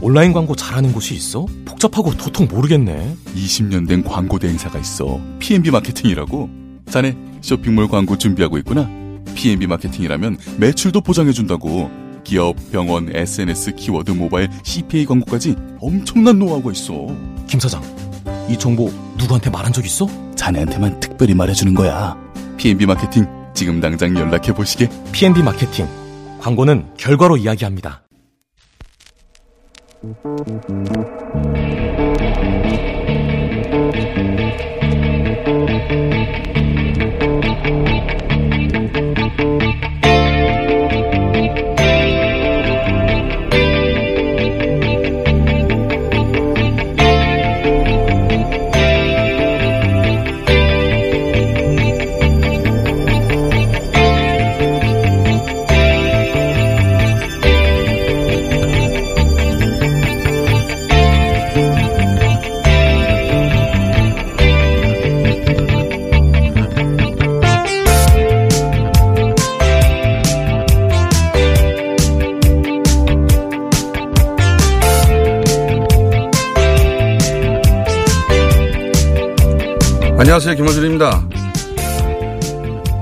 온라인 광고 잘하는 곳이 있어? 복잡하고 도통 모르겠네. 20년 된 광고 대행사가 있어. PNB 마케팅이라고. 자네 쇼핑몰 광고 준비하고 있구나. PNB 마케팅이라면 매출도 보장해준다고. 기업, 병원, SNS, 키워드, 모바일, CPA 광고까지 엄청난 노하우가 있어. 김 사장, 이 정보 누구한테 말한 적 있어? 자네한테만 특별히 말해주는 거야. PNB 마케팅 지금 당장 연락해 보시게. PNB 마케팅. 광고는 결과로 이야기합니다. Thank you. 안녕하세요. 김호준입니다.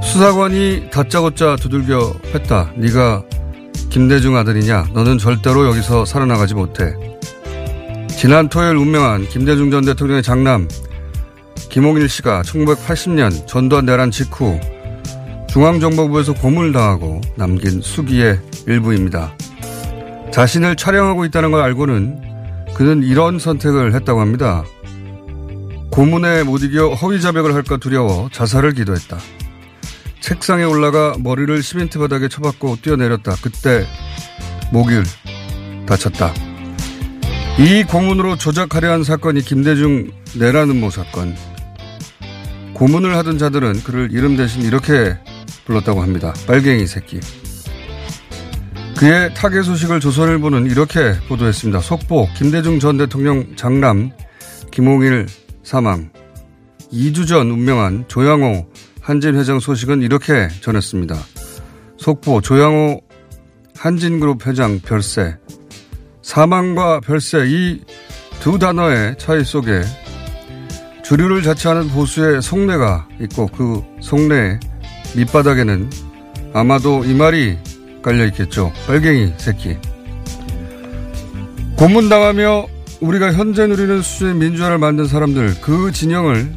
수사관이 다짜고짜 두들겨 했다. 네가 김대중 아들이냐? 너는 절대로 여기서 살아나가지 못해. 지난 토요일 운명한 김대중 전 대통령의 장남 김홍일 씨가 1980년 전두환 내란 직후 중앙정보부에서 고문당하고 남긴 수기의 일부입니다. 자신을 촬영하고 있다는 걸 알고는 그는 이런 선택을 했다고 합니다. 고문에 못 이겨 허위 자백을 할까 두려워 자살을 기도했다. 책상에 올라가 머리를 시멘트 바닥에 쳐박고 뛰어내렸다. 그때 목을 다쳤다. 이 고문으로 조작하려 한 사건이 김대중 내란 음모 사건. 고문을 하던 자들은 그를 이름 대신 이렇게 불렀다고 합니다. 빨갱이 새끼. 그의 타계 소식을 조선일보는 이렇게 보도했습니다. 속보 김대중 전 대통령 장남 김홍일 사망. 2주 전 운명한 조양호 한진 회장 소식은 이렇게 전했습니다. 속보 조양호 한진그룹 회장 별세. 사망과 별세 이 두 단어의 차이 속에 주류를 자처하는 보수의 속내가 있고 그 속내 밑바닥에는 아마도 이 말이 깔려 있겠죠. 빨갱이 새끼. 고문당하며 우리가 현재 누리는 수준의 민주화를 만든 사람들 그 진영을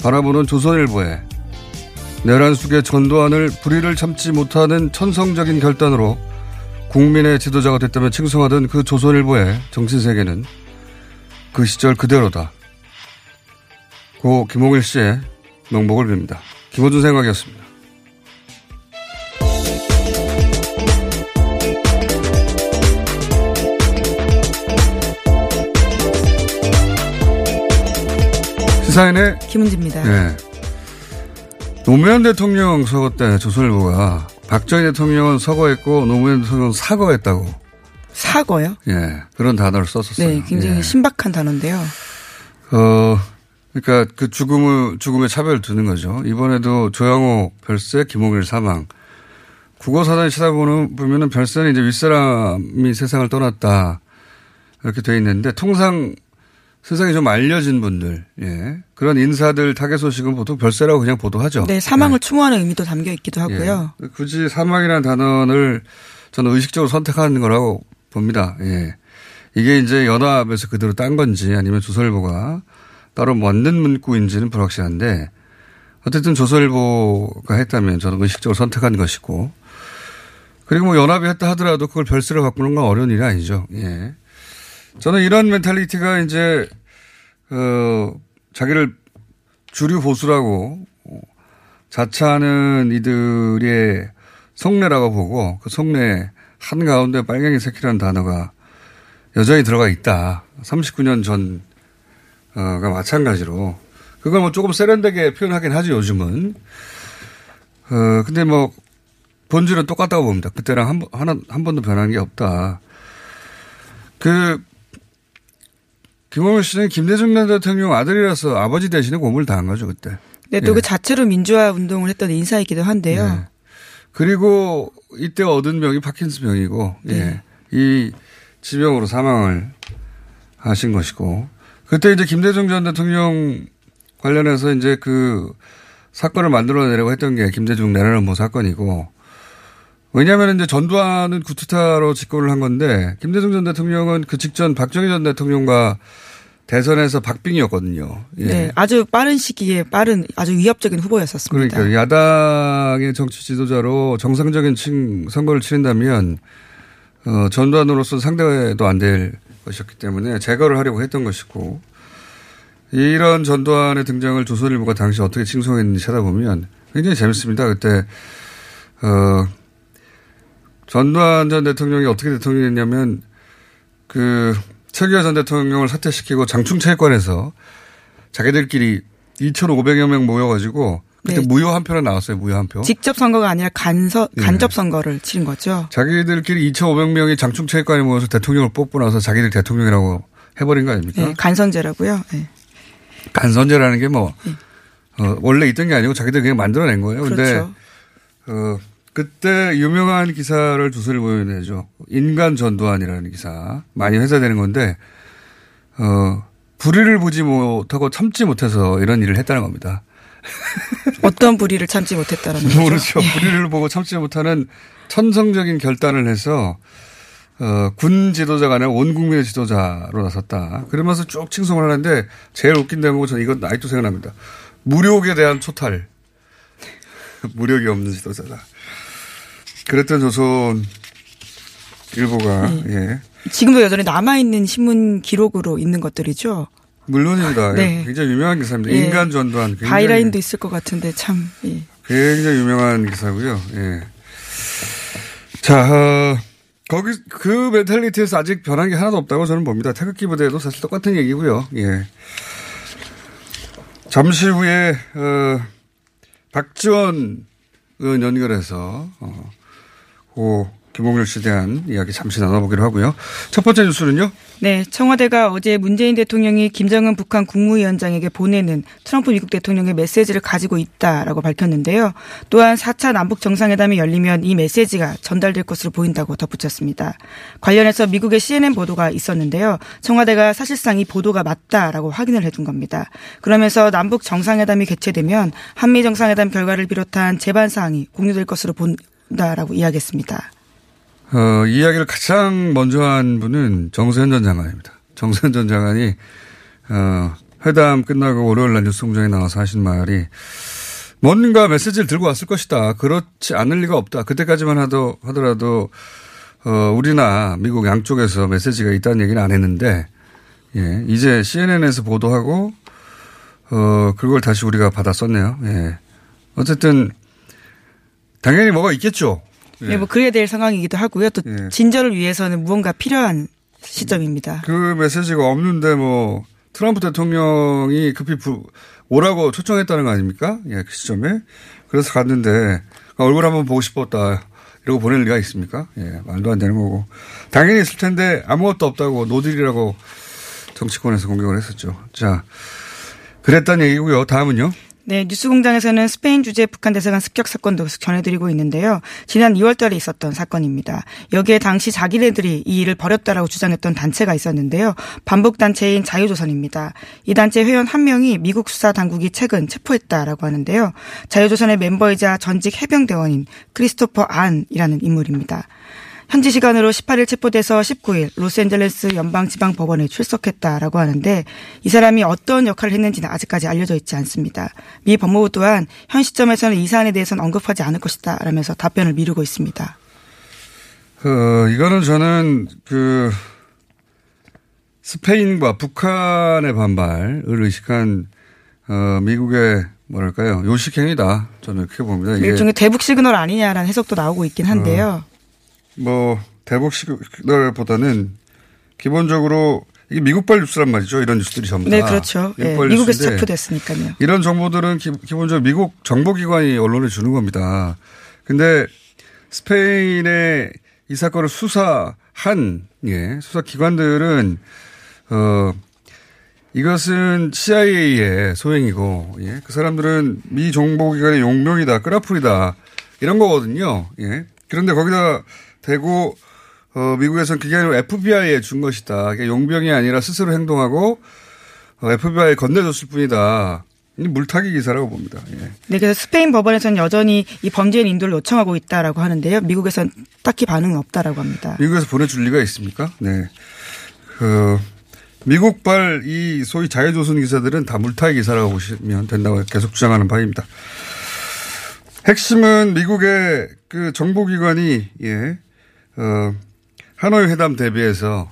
바라보는 조선일보에 내란 속의 전두환을 불의를 참지 못하는 천성적인 결단으로 국민의 지도자가 됐다며 칭송하던 그 조선일보의 정신세계는 그 시절 그대로다. 고 김홍일 씨의 명복을 빕니다. 김호준 생각이었습니다. 시사인의 김은지입니다. 네. 노무현 대통령 서거 때 조선일보가 박정희 대통령은 서거했고 노무현 대통령은 사과했다고. 사과요? 예. 그런 단어를 썼었어요. 네, 굉장히 예. 신박한 단어인데요. 어, 그러니까 그 죽음을 죽음의 차별을 두는 거죠. 이번에도 조양호 별세, 김홍일 사망. 국어 사전에 찾아보는 보면은 별세는 이제 윗사람이 세상을 떠났다 이렇게 돼 있는데 통상 세상에 좀 알려진 분들, 예. 그런 인사들 타계 소식은 보통 별세라고 그냥 보도하죠. 네, 사망을 추모하는 의미도 담겨 있기도 하고요. 예. 굳이 사망이라는 단어를 저는 의식적으로 선택하는 거라고 봅니다. 예. 이게 이제 연합에서 그대로 딴 건지 아니면 조선일보가 따로 만든 문구인지는 불확실한데 어쨌든 조선일보가 했다면 저는 의식적으로 선택한 것이고 그리고 뭐 연합이 했다 하더라도 그걸 별세로 바꾸는 건 어려운 일이 아니죠. 예. 저는 이런 멘탈리티가 이제, 어, 자기를 주류 보수라고 자처하는 이들의 속내라고 보고 그 속내 한 가운데 빨갱이 새끼라는 단어가 여전히 들어가 있다. 39년 전가 마찬가지로 그걸 뭐 조금 세련되게 표현하긴 하죠, 요즘은. 어, 근데 뭐, 본질은 똑같다고 봅니다. 그때랑 한, 번- 하나, 한 번도 변한 게 없다. 그, 김홍일 씨는 김대중 전 대통령 아들이라서 아버지 대신에 고문을 당한 거죠, 그때. 네, 또그 예. 자체로 민주화 운동을 했던 인사이기도 한데요. 네. 그리고 이때 얻은 병이 파킨슨 병이고, 예. 네. 이 지병으로 사망을 하신 것이고, 그때 이제 김대중 전 대통령 관련해서 이제 그 사건을 만들어내려고 했던 게 김대중 내란음모 사건이고, 왜냐하면 이제 전두환은 구티타로 집권을 한 건데, 김대중 전 대통령은 그 직전 박정희 전 대통령과 대선에서 박빙이었거든요. 예. 네, 아주 빠른 시기에 빠른 아주 위협적인 후보였었습니다. 그러니까 야당의 정치 지도자로 정상적인 친- 선거를 치른다면 어, 전두환으로서 상대도 안 될 것이었기 때문에 제거를 하려고 했던 것이고 이런 전두환의 등장을 조선일보가 당시 어떻게 칭송했는지 찾아보면 굉장히 재밌습니다. 그때 어, 전두환 전 대통령이 어떻게 대통령이 됐냐면 그 최규하 전 대통령을 사퇴시키고 장충체육관에서 자기들끼리 2,500여 명 모여가지고 그때 네. 무효 한 표나 나왔어요. 무효 한 표. 직접 선거가 아니라 간서, 예. 간접 선거를 치른 거죠. 자기들끼리 2,500명이 장충체육관에 모여서 대통령을 뽑고 나서 자기들 대통령이라고 해버린 거 아닙니까? 네, 간선제라고요. 네. 간선제라는 게 뭐, 어, 원래 있던 게 아니고 자기들 그냥 만들어낸 거예요. 근데, 그렇죠. 어, 그때 유명한 기사를 조선일보에 내죠. 인간 전두환이라는 기사. 많이 회자되는 건데, 어, 불의를 보지 못하고 참지 못해서 이런 일을 했다는 겁니다. 어떤 불의를 참지 못했다라는 거죠. 모르죠. 불의를 보고 참지 못하는 천성적인 결단을 해서 어, 군 지도자가 아니라 온 국민의 지도자로 나섰다. 그러면서 쭉 칭송을 하는데 제일 웃긴 대목은 저는 이건 아직도 생각납니다. 물욕에 대한 초탈. 물욕이 없는 지도자다. 그랬던 조선 일보가 예. 지금도 여전히 남아 있는 신문 기록으로 있는 것들이죠. 물론입니다. 네. 굉장히 유명한 기사입니다. 예. 인간 전두환. byline도 있을 것 같은데 참. 예. 굉장히 유명한 기사고요. 예. 자, 어, 거기 그 mentality에서 아직 변한 게 하나도 없다고 저는 봅니다. 태극기 부대도 사실 똑같은 얘기고요. 예. 잠시 후에 어, 박지원 의원 연결해서 어, 고 김홍일 씨에 대한 이야기 잠시 나눠보기로 하고요. 첫 번째 뉴스는요. 네, 청와대가 어제 문재인 대통령이 김정은 북한 국무위원장에게 보내는 트럼프 미국 대통령의 메시지를 가지고 있다라고 밝혔는데요. 또한 4차 남북 정상회담이 열리면 이 메시지가 전달될 것으로 보인다고 덧붙였습니다. 관련해서 미국의 CNN 보도가 있었는데요. 청와대가 사실상 이 보도가 맞다라고 확인을 해준 겁니다. 그러면서 남북 정상회담이 개최되면 한미 정상회담 결과를 비롯한 제반 사항이 공유될 것으로 본 다라고 이야기했습니다. 어, 이 이야기를 가장 먼저 한 분은 정세현 전 장관입니다. 정세현 전 장관이, 어, 회담 끝나고 월요일 날 뉴스 공장에 나와서 하신 말이 뭔가 메시지를 들고 왔을 것이다. 그렇지 않을 리가 없다. 그때까지만 하도, 하더라도, 어, 우리나 미국 양쪽에서 메시지가 있다는 얘기는 안 했는데, 예, 이제 CNN에서 보도하고, 어, 그걸 다시 우리가 받아 썼네요. 예. 어쨌든, 당연히 뭐가 있겠죠. 예. 네, 뭐 그래야 될 상황이기도 하고요. 또 예. 진전을 위해서는 무언가 필요한 시점입니다. 그 메시지가 없는데 뭐 트럼프 대통령이 급히 부- 오라고 초청했다는 거 아닙니까? 예, 그 시점에. 그래서 갔는데 얼굴 한번 보고 싶었다. 이러고 보낼 리가 있습니까? 예, 말도 안 되는 거고. 당연히 있을 텐데 아무것도 없다고 no deal이라고 정치권에서 공격을 했었죠. 자, 그랬다는 얘기고요. 다음은요. 네, 뉴스공장에서는 스페인 주재 북한 대사관 습격 사건도 전해드리고 있는데요. 지난 2월달에 있었던 사건입니다. 여기에 당시 자기네들이 이 일을 벌였다라고 주장했던 단체가 있었는데요. 반북 단체인 자유조선입니다. 이 단체 회원 한 명이 미국 수사 당국이 최근 체포했다라고 하는데요. 자유조선의 멤버이자 전직 해병대원인 크리스토퍼 안이라는 인물입니다. 현지 시간으로 18일 체포돼서 19일 로스앤젤레스 연방지방법원에 출석했다라고 하는데 이 사람이 어떤 역할을 했는지는 아직까지 알려져 있지 않습니다. 미 법무부 또한 현 시점에서는 이 사안에 대해서는 언급하지 않을 것이다 라면서 답변을 미루고 있습니다. 그, 이거는 저는 그, 스페인과 북한의 반발을 의식한, 어, 미국의 뭐랄까요. 요식행위다. 저는 그렇게 봅니다. 일종의 대북 시그널 아니냐라는 해석도 나오고 있긴 한데요. 뭐, 대북 시그널보다는 기본적으로 이게 미국발 뉴스란 말이죠. 이런 뉴스들이 전부 다. 네, 그렇죠. 예, 미국에서 체포됐으니까요. 이런 정보들은 기, 본적으로 미국 정보기관이 언론에 주는 겁니다. 근데 스페인의 이 사건을 수사한 예, 수사기관들은 어 이것은 CIA의 소행이고 예, 그 사람들은 미 정보기관의 용병이다, 끄라풀이다 이런 거거든요. 예. 그런데 거기다 대고 어, 미국에서는 그게 아니라 FBI에 준 것이다. 그러니까 용병이 아니라 스스로 행동하고 어, FBI에 건네줬을 뿐이다. 이 물타기 기사라고 봅니다. 예. 네, 그래서 스페인 법원에서는 여전히 이 범죄인 인도를 요청하고 있다라고 하는데요. 미국에서는 딱히 반응은 없다라고 합니다. 미국에서 보내줄 리가 있습니까? 네. 그, 미국발 이 소위 자유조선 기사들은 다 물타기 기사라고 보시면 된다고 계속 주장하는 바입니다. 핵심은 미국의 그 정보기관이, 예, 어, 하노이 회담 대비해서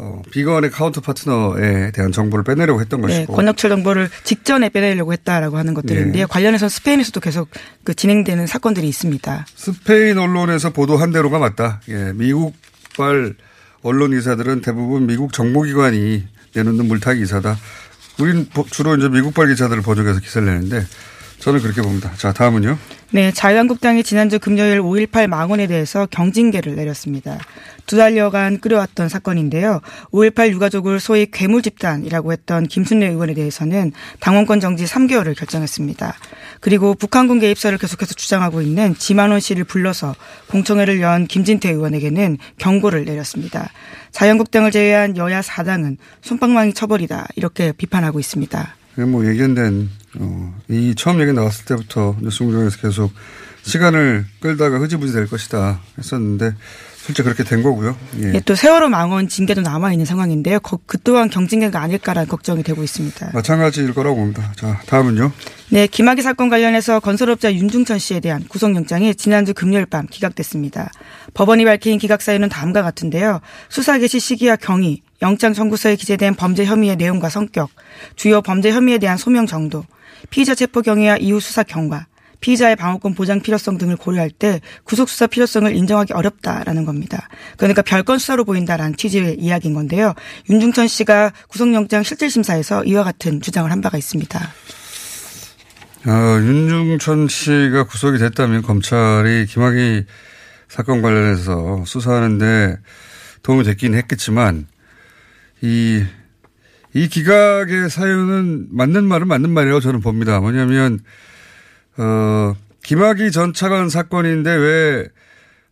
어, 비건의 counter partner에 대한 정보를 빼내려고 했던 네, 것이고. 김혁철 정보를 직전에 빼내려고 했다라고 하는 것들인데요. 예. 관련해서 스페인에서도 계속 그 진행되는 사건들이 있습니다. 스페인 언론에서 보도한 대로가 맞다. 예, 미국발 언론 기사들은 대부분 미국 정보기관이 내놓는 물타기 기사다. 우린 보- 주로 이제 미국발 기사들을 번역해서 기사를 내는데 저는 그렇게 봅니다. 자, 다음은요. 네, 자유한국당이 지난주 금요일 5.18 망언에 대해서 경징계를 내렸습니다. 두 달여간 끓여왔던 사건인데요. 5.18 유가족을 소위 괴물 집단이라고 했던 김순례 의원에 대해서는 당원권 정지 3개월을 결정했습니다. 그리고 북한군 개입설을 계속해서 주장하고 있는 지만원 씨를 불러서 공청회를 연 김진태 의원에게는 경고를 내렸습니다. 자유한국당을 제외한 여야 4당은 손방망이 처벌이다 이렇게 비판하고 있습니다. 뭐 예견된 어, 이 처음 얘기 나왔을 때부터 뉴스공장에서 계속 시간을 끌다가 흐지부지 될 것이다 했었는데 실제 그렇게 된 거고요. 예. 예, 또 세월호 망원 징계도 남아 있는 상황인데요. 거- 그 또한 경징계가 아닐까라는 걱정이 되고 있습니다. 마찬가지일 거라고 봅니다. 자, 다음은요. 네, 김학의 사건 관련해서 건설업자 윤중천 씨에 대한 구속영장이 지난주 금요일 밤 기각됐습니다. 법원이 밝힌 기각 사유는 다음과 같은데요. 수사 개시 시기와 경위, 영장 청구서에 기재된 범죄 혐의의 내용과 성격, 주요 범죄 혐의에 대한 소명 정도, 피의자 체포 경위와 이후 수사 경과, 피의자의 방어권 보장 필요성 등을 고려할 때 구속 수사 필요성을 인정하기 어렵다라는 겁니다. 그러니까 별건 수사로 보인다라는 취지의 이야기인 건데요. 윤중천 씨가 구속영장 실질심사에서 이와 같은 주장을 한 바가 있습니다. 어, 윤중천 씨가 구속이 됐다면 검찰이 김학의 사건 관련해서 수사하는데 도움이 됐긴 했겠지만 이, 이 기각의 사유는 맞는 말은 맞는 말이라고 저는 봅니다. 뭐냐면, 어, 김학의 전 차관 사건인데 왜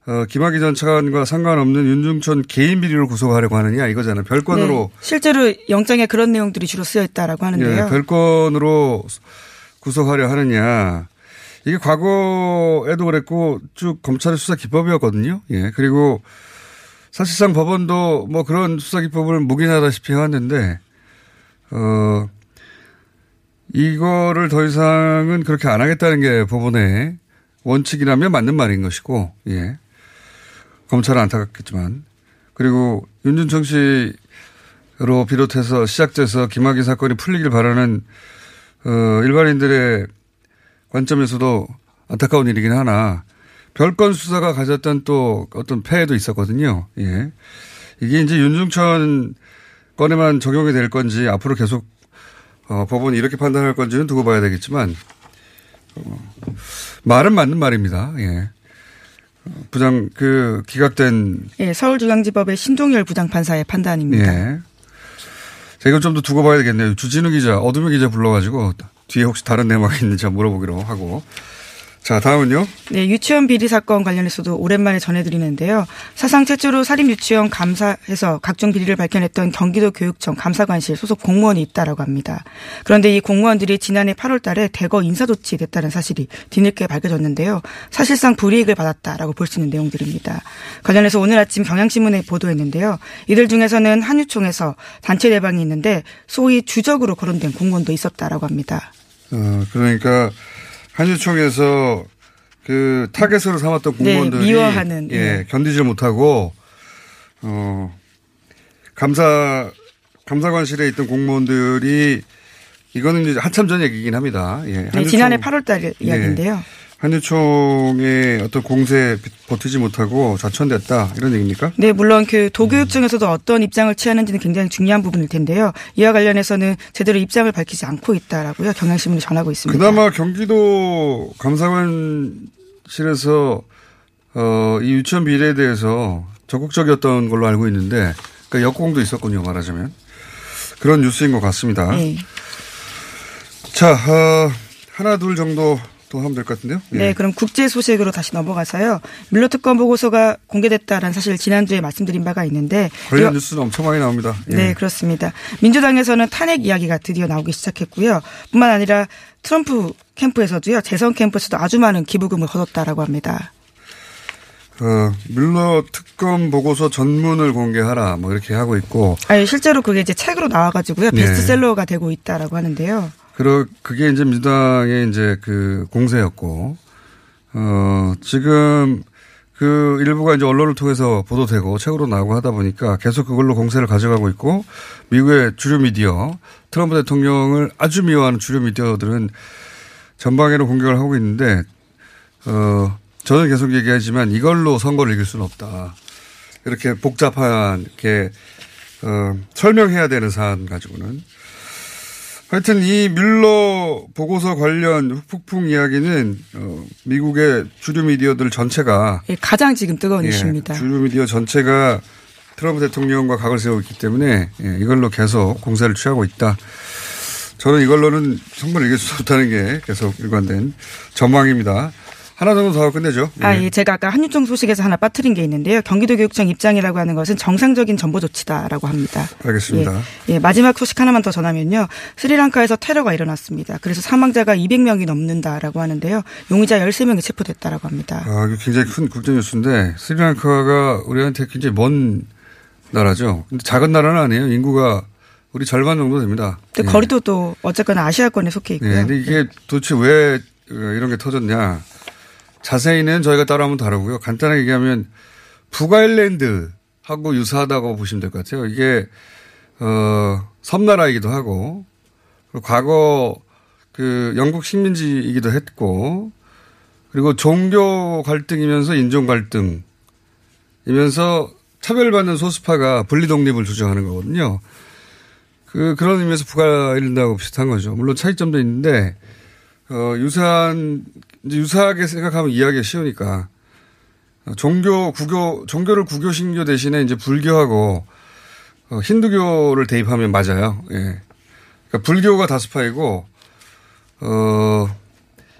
어, 김학의 전 차관과 상관없는 윤중천 개인 비리를 구속하려고 하느냐 이거잖아요. 별건으로 네, 실제로 영장에 그런 내용들이 주로 쓰여 있다라고 하는데요. 예, 별건으로 구속하려 하느냐. 이게 과거에도 그랬고 쭉 검찰의 수사 기법이었거든요. 예. 그리고 사실상 법원도 뭐 그런 수사 기법을 묵인하다시피 해왔는데, 어, 이거를 더 이상은 그렇게 안 하겠다는 게 법원의 원칙이라면 맞는 말인 것이고, 예. 검찰은 안타깝겠지만. 그리고 윤준청 씨로 비롯해서 시작돼서 김학의 사건이 풀리길 바라는 어, 일반인들의 관점에서도 안타까운 일이긴 하나 별건 수사가 가졌던 또 어떤 폐해도 있었거든요. 예. 이게 이제 윤중천 건에만 적용이 될 건지 앞으로 계속 어, 법원이 이렇게 판단할 건지는 두고 봐야 되겠지만 어, 말은 맞는 말입니다. 예. 어, 부장 그 기각된 예, 서울중앙지법의 신동열 부장판사의 판단입니다. 예. 자, 이건 좀더 두고 봐야 되겠네요. 주진우 기자, 어둠의 기자 불러가지고 뒤에 혹시 다른 내막이 있는지 물어보기로 하고. 자, 다음은요. 네, 유치원 비리 사건 관련해서도 오랜만에 전해드리는데요. 사상 최초로 사립 유치원 감사해서 각종 비리를 밝혀냈던 경기도 교육청 감사관실 소속 공무원이 있다라고 합니다. 그런데 이 공무원들이 지난해 8월 달에 대거 인사 조치됐다는 사실이 뒤늦게 밝혀졌는데요. 사실상 불이익을 받았다라고 볼 수 있는 내용들입니다. 관련해서 오늘 아침 경향신문에 보도했는데요. 이들 중에서는 한유총에서 단체 대방이 있는데 소위 주적으로 거론된 공무원도 있었다라고 합니다. 어, 그러니까 한유총에서 그 타겟으로 삼았던 네, 공무원들이 미워하는, 예, 예. 견디질 못하고 어 감사 감사관실에 있던 공무원들이 이거는 이제 한참 전 얘기긴 합니다. 예. 네, 지난해 8월 달 이야기인데요. 한유총의 어떤 공세에 버티지 못하고 좌천됐다 이런 얘기입니까? 네, 물론 그 도교육청에서도 어떤 입장을 취하는지는 굉장히 중요한 부분일 텐데요. 이와 관련해서는 제대로 입장을 밝히지 않고 있다라고요. 경향신문이 전하고 있습니다. 그나마 경기도 감사관실에서 어, 이 유치원 비리에 대해서 적극적이었던 걸로 알고 있는데 그러니까 역공도 있었군요 말하자면 그런 뉴스인 것 같습니다. 네. 자 어, 하나 둘 정도 더 하면 될 것 같은데요. 예. 네, 그럼 국제 소식으로 다시 넘어가서요. 밀러 특검 보고서가 공개됐다라는 사실 지난주에 말씀드린 바가 있는데 관련 뉴스는 엄청 많이 나옵니다. 예. 네, 그렇습니다. 민주당에서는 탄핵 이야기가 드디어 나오기 시작했고요. 뿐만 아니라 트럼프 캠프에서도요. 재선 캠프에서도 아주 많은 기부금을 거뒀다라고 합니다. 어, 밀러 특검 보고서 전문을 공개하라 뭐 이렇게 하고 있고 아니, 실제로 그게 이제 책으로 나와가지고요. 네. 베스트셀러가 되고 있다라고 하는데요. 그러 그게 이제 민주당의 이제 그 공세였고 어 지금 그 일부가 이제 언론을 통해서 보도되고 책으로 나오고 하다 보니까 계속 그걸로 공세를 가져가고 있고 미국의 주류 미디어 트럼프 대통령을 아주 미워하는 주류 미디어들은 전방위로 공격을 하고 있는데 어 저는 계속 얘기하지만 이걸로 선거를 이길 수는 없다. 이렇게 복잡한 이렇게 어 설명해야 되는 사안 가지고는 하여튼 이 뮬러 보고서 관련 폭풍 이야기는 어, 미국의 주류 미디어들 전체가 예, 가장 지금 뜨거운 예, 이슈입니다. 주류 미디어 전체가 트럼프 대통령과 각을 세우고 있기 때문에 예, 이걸로 계속 공세를 취하고 있다. 저는 이걸로는 선거를 이길 수 없다는 게 계속 일관된 전망입니다. 하나 정도 더 끝내죠. 아, 예. 예. 제가 아까 한유총 소식에서 하나 빠뜨린 게 있는데요. 경기도교육청 입장이라고 하는 것은 정상적인 정보 조치다라고 합니다. 알겠습니다. 예, 예, 마지막 소식 하나만 더 전하면요. 스리랑카에서 테러가 일어났습니다. 그래서 사망자가 200명이 넘는다라고 하는데요. 용의자 13명이 체포됐다라고 합니다. 아, 굉장히 큰 국제 뉴스인데 스리랑카가 우리한테 굉장히 먼 나라죠. 근데 작은 나라는 아니에요. 인구가 우리 절반 정도 됩니다. 근데 예. 거리도 또 어쨌거나 아시아권에 속해 있고요. 예, 근데 이게 도대체 왜 어, 이런 게 터졌냐. 자세히는 저희가 따라하면 다르고요. 간단하게 얘기하면 북아일랜드하고 유사하다고 보시면 될 것 같아요. 이게 어 섬나라이기도 하고 과거 그 영국 식민지이기도 했고 그리고 종교 갈등이면서 인종 갈등이면서 차별받는 소수파가 분리 독립을 주장하는 거거든요. 그 그런 의미에서 북아일랜드하고 비슷한 거죠. 물론 차이점도 있는데 어 유사한 이제 유사하게 생각하면 이해하기가 쉬우니까 어, 종교 구교 종교를 구교 신교 대신에 이제 불교하고 어, 힌두교를 대입하면 맞아요. 예. 그러니까 불교가 다수파이고 어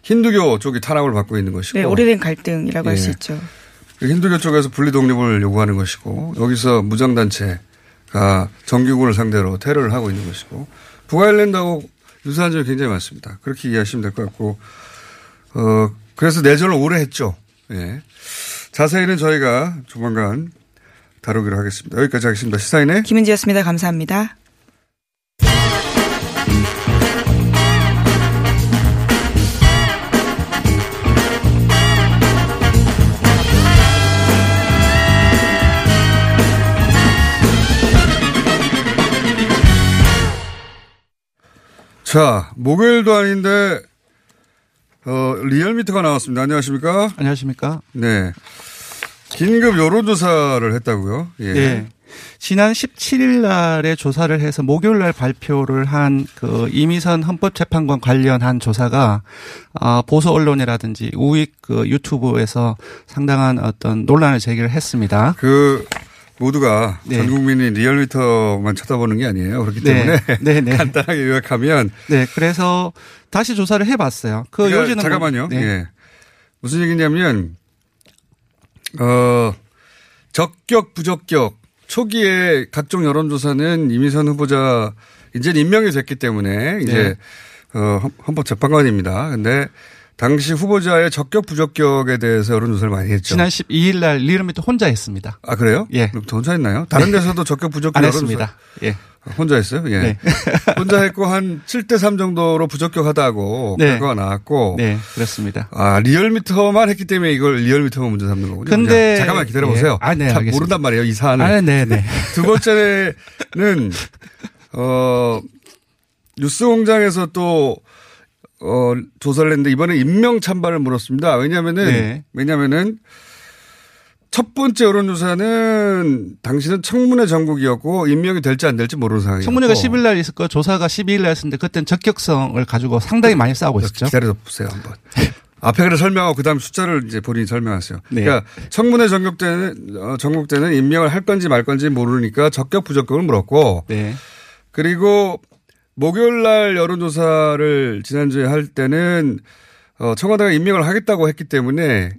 힌두교 쪽이 탄압을 받고 있는 것이고 네, 오래된 갈등이라고 할수 예. 있죠. 그 힌두교 쪽에서 분리 독립을 요구하는 것이고 여기서 무장 단체가 정규군을 상대로 테러를 하고 있는 것이고 북아일랜드하고 유사한 점이 굉장히 많습니다. 그렇게 이해하시면 될 것 같고 어 그래서 내전을 오래 했죠. 예. 자세히는 저희가 조만간 다루기로 하겠습니다. 여기까지 하겠습니다. 시사인의 김은지였습니다. 감사합니다. 자 목요일도 아닌데 어 리얼미터가 나왔습니다. 안녕하십니까? 안녕하십니까? 네. 긴급 여론조사를 했다고요? 예. 예. 지난 17일 날에 조사를 해서 목요일 날 발표를 한 그 이미선 헌법재판관 관련한 조사가 아 보수 언론이라든지 우익 그 유튜브에서 상당한 어떤 논란을 제기를 했습니다. 그 모두가 네. 전 국민이 리얼미터만 쳐다보는 게 아니에요. 그렇기 네. 때문에 네, 네. 간단하게 요약하면 네, 그래서 다시 조사를 해봤어요. 그 그러니까 요지는 잠깐만요. 뭐- 네. 예. 무슨 얘기냐면 어 적격 부적격 초기에 각종 여론조사는 이미선 후보자 이제 임명이 됐기 때문에 이제 네. 어 헌- 헌법재판관입니다. 근데 당시 후보자의 적격 부적격에 대해서 여론조사를 많이 했죠. 지난 12일 날 리얼미터 혼자 했습니다. 아 그래요? 예. 혼자 했나요? 다른 데서도 적격 부적격 안 여론조사 했습니다. 예. 혼자 했어요? 예. 네. 혼자 했고 한 7대 3 정도로 부적격하다고 네. 결과가 나왔고 네, 그렇습니다. 아, 리얼미터만 했기 때문에 이걸 리얼미터만 문제 삼는 거군요. 근데- 자, 잠깐만 기다려 보세요. 예. 아, 네, 잘. 모른단 말이에요, 이 사안을. 아, 네, 네. 두 번째는 어 뉴스 공장에서 또 어, 조사를 했는데 이번에 임명 찬반을 물었습니다. 왜냐면은, 네. 왜냐면은 첫 번째 여론조사는 당시는 청문회 전국이었고 임명이 될지 안 될지 모르는 상황이었고. 청문회가 10일 날 있었고 조사가 12일 날 했었는데 그때는 적격성을 가지고 상당히 많이 싸우고 있었죠. 기다려 보세요 한번. 앞에 그래 설명하고 그다음 숫자를 이제 본인이 설명하세요. 네. 그러니까 청문회 전국 때는 어, 전국 때는 임명을 할 건지 말 건지 모르니까 적격 부적격을 물었고 네. 그리고 목요일 날 여론조사를 지난주에 할 때는 어, 청와대가 임명을 하겠다고 했기 때문에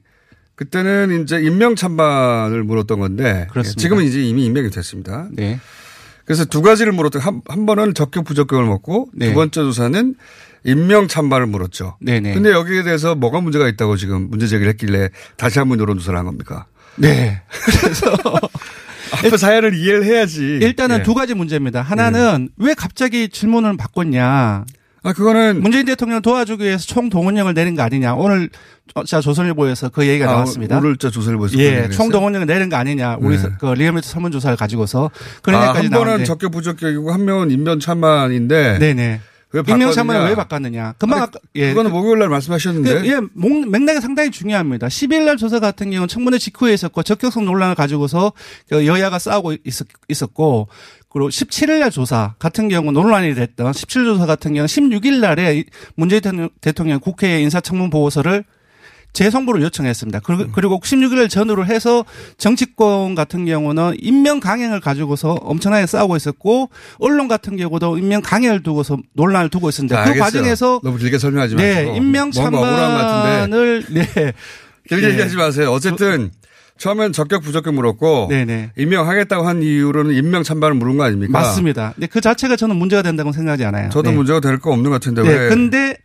그때는 이제 임명 찬반을 물었던 건데 그렇습니다. 지금은 이제 이미 임명이 됐습니다. 네. 그래서 두 가지를 물었던 한, 한 번은 적격 부적격을 먹고 네. 두 번째 조사는 임명 찬반을 물었죠. 네네. 근데 여기에 대해서 뭐가 문제가 있다고 지금 문제 제기를 했길래 다시 한번 여론 조사를 한 겁니까? 네. 앞에 사연을 이해를 해야지. 일단은 예. 두 가지 문제입니다. 하나는 왜 갑자기 질문을 바꿨냐. 아, 그거는 문재인 대통령 도와주기 위해서 총동원령을 내린 거 아니냐. 오늘 자 조선일보에서 그 얘기가 아, 나왔습니다. 오늘 저 조선일보에서 예, 총동원령을 내린 거 아니냐. 우리 네. 서- 그 리얼미터 설문 조사를 가지고서 그런 아, 얘기까지 한 나왔는데. 적격 부적격이고 한 명은 인면 찬반인데 네네. 찬반을 바꿨느냐? 왜 바꿨느냐. 금방 아니, 아까 예. 그거는 목요일 날 말씀하셨는데 그, 예, 목- 맥락이 상당히 중요합니다. 10일 날 조사 같은 경우는 청문회 직후에 있었고 적격성 논란을 가지고서 그 여야가 싸우고 있었, 고 그리고 17일 날 조사 같은 경우 논란이 됐던 17일 조사 같은 경우는 16일 날에 이 문재인 대통령- 대통령 국회 인사청문 보고서를 재송부를 요청했습니다. 그리고, 그리고 16일 전후로 해서 정치권 같은 경우는 임명 강행을 가지고서 엄청나게 싸우고 있었고 언론 같은 경우도 임명 강행을 두고서 논란을 두고 있었는데 자, 그 알겠어요. 과정에서 너무 길게 설명하지 마시고 네, 억울한 것 같은데 찬반을 네. 길게 네. 얘기하지 마세요. 어쨌든 처음엔 적격 부적격 물었고 네네. 임명하겠다고 한 이유로는 임명 찬반을 물은 거 아닙니까? 맞습니다. 근데 그 자체가 저는 문제가 된다고 생각하지 않아요. 저도 네. 문제가 될 거 없는 것 같은데 네. 왜? 근데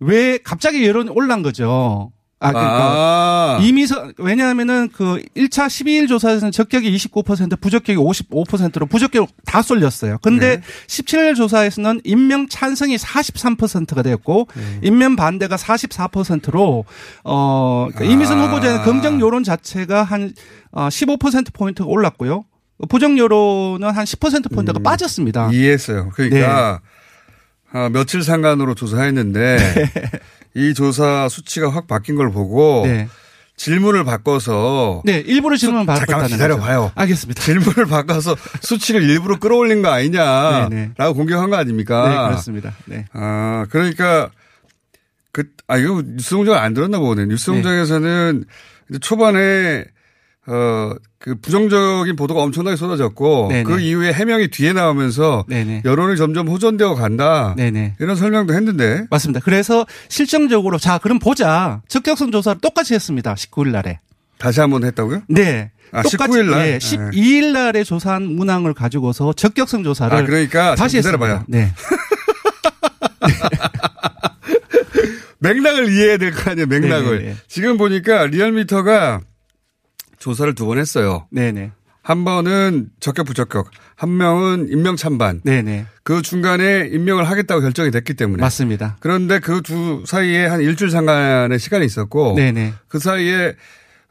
왜 갑자기 여론이 올란 거죠? 아, 그러니까 아, 이미 서 왜냐하면은 그 1차 12일 조사에서는 적격이 29% 부적격이 55%로 부적격 다 쏠렸어요. 근데 네. 17일 조사에서는 임명 찬성이 43%가 되었고 네. 임명 반대가 44%로 어 그러니까 이미선 아. 후보자의 긍정 여론 자체가 한 어, 15% 포인트가 올랐고요. 부정 여론은 한 10% 포인트가 음. 빠졌습니다. 이해했어요. 그러니까 아, 며칠 상간으로 조사했는데 이 조사 수치가 확 바뀐 걸 보고 네. 질문을 바꿔서 네, 일부러 질문 잠깐만 받았다는 기다려봐요. 거죠. 알겠습니다. 질문을 바꿔서 수치를 일부러 끌어올린 거 아니냐라고 네, 네. 공격한 거 아닙니까? 네, 그렇습니다. 네. 아, 그러니까 그, 아, 이거 뉴스공장 안 들었나 보네. 뉴스공장에서는 이제 초반에 어, 그 부정적인 보도가 엄청나게 쏟아졌고 네네. 그 이후에 해명이 뒤에 나오면서 네네. 여론이 점점 호전되어 간다. 네네. 이런 설명도 했는데 맞습니다. 그래서 실정적으로 자, 그럼 보자. 적격성 조사를 똑같이 했습니다. 19일 날에. 다시 한 번 했다고요? 네. 아, 똑같이 19일 날? 예, 12일 날에 조사한 문항을 가지고서 적격성 조사를 아, 그러니까 다시 좀 기다려봐요. 했습니다. 네. 맥락을 이해해야 될 거 아니에요, 맥락을. 네네네. 지금 보니까 리얼미터가 조사를 두 번 했어요. 네, 네. 한 번은 적격 부적격, 한 명은 임명 찬반. 네, 네. 그 중간에 임명을 하겠다고 결정이 됐기 때문에. 맞습니다. 그런데 그 두 사이에 한 일주일 상간의 시간이 있었고 네, 네. 그 사이에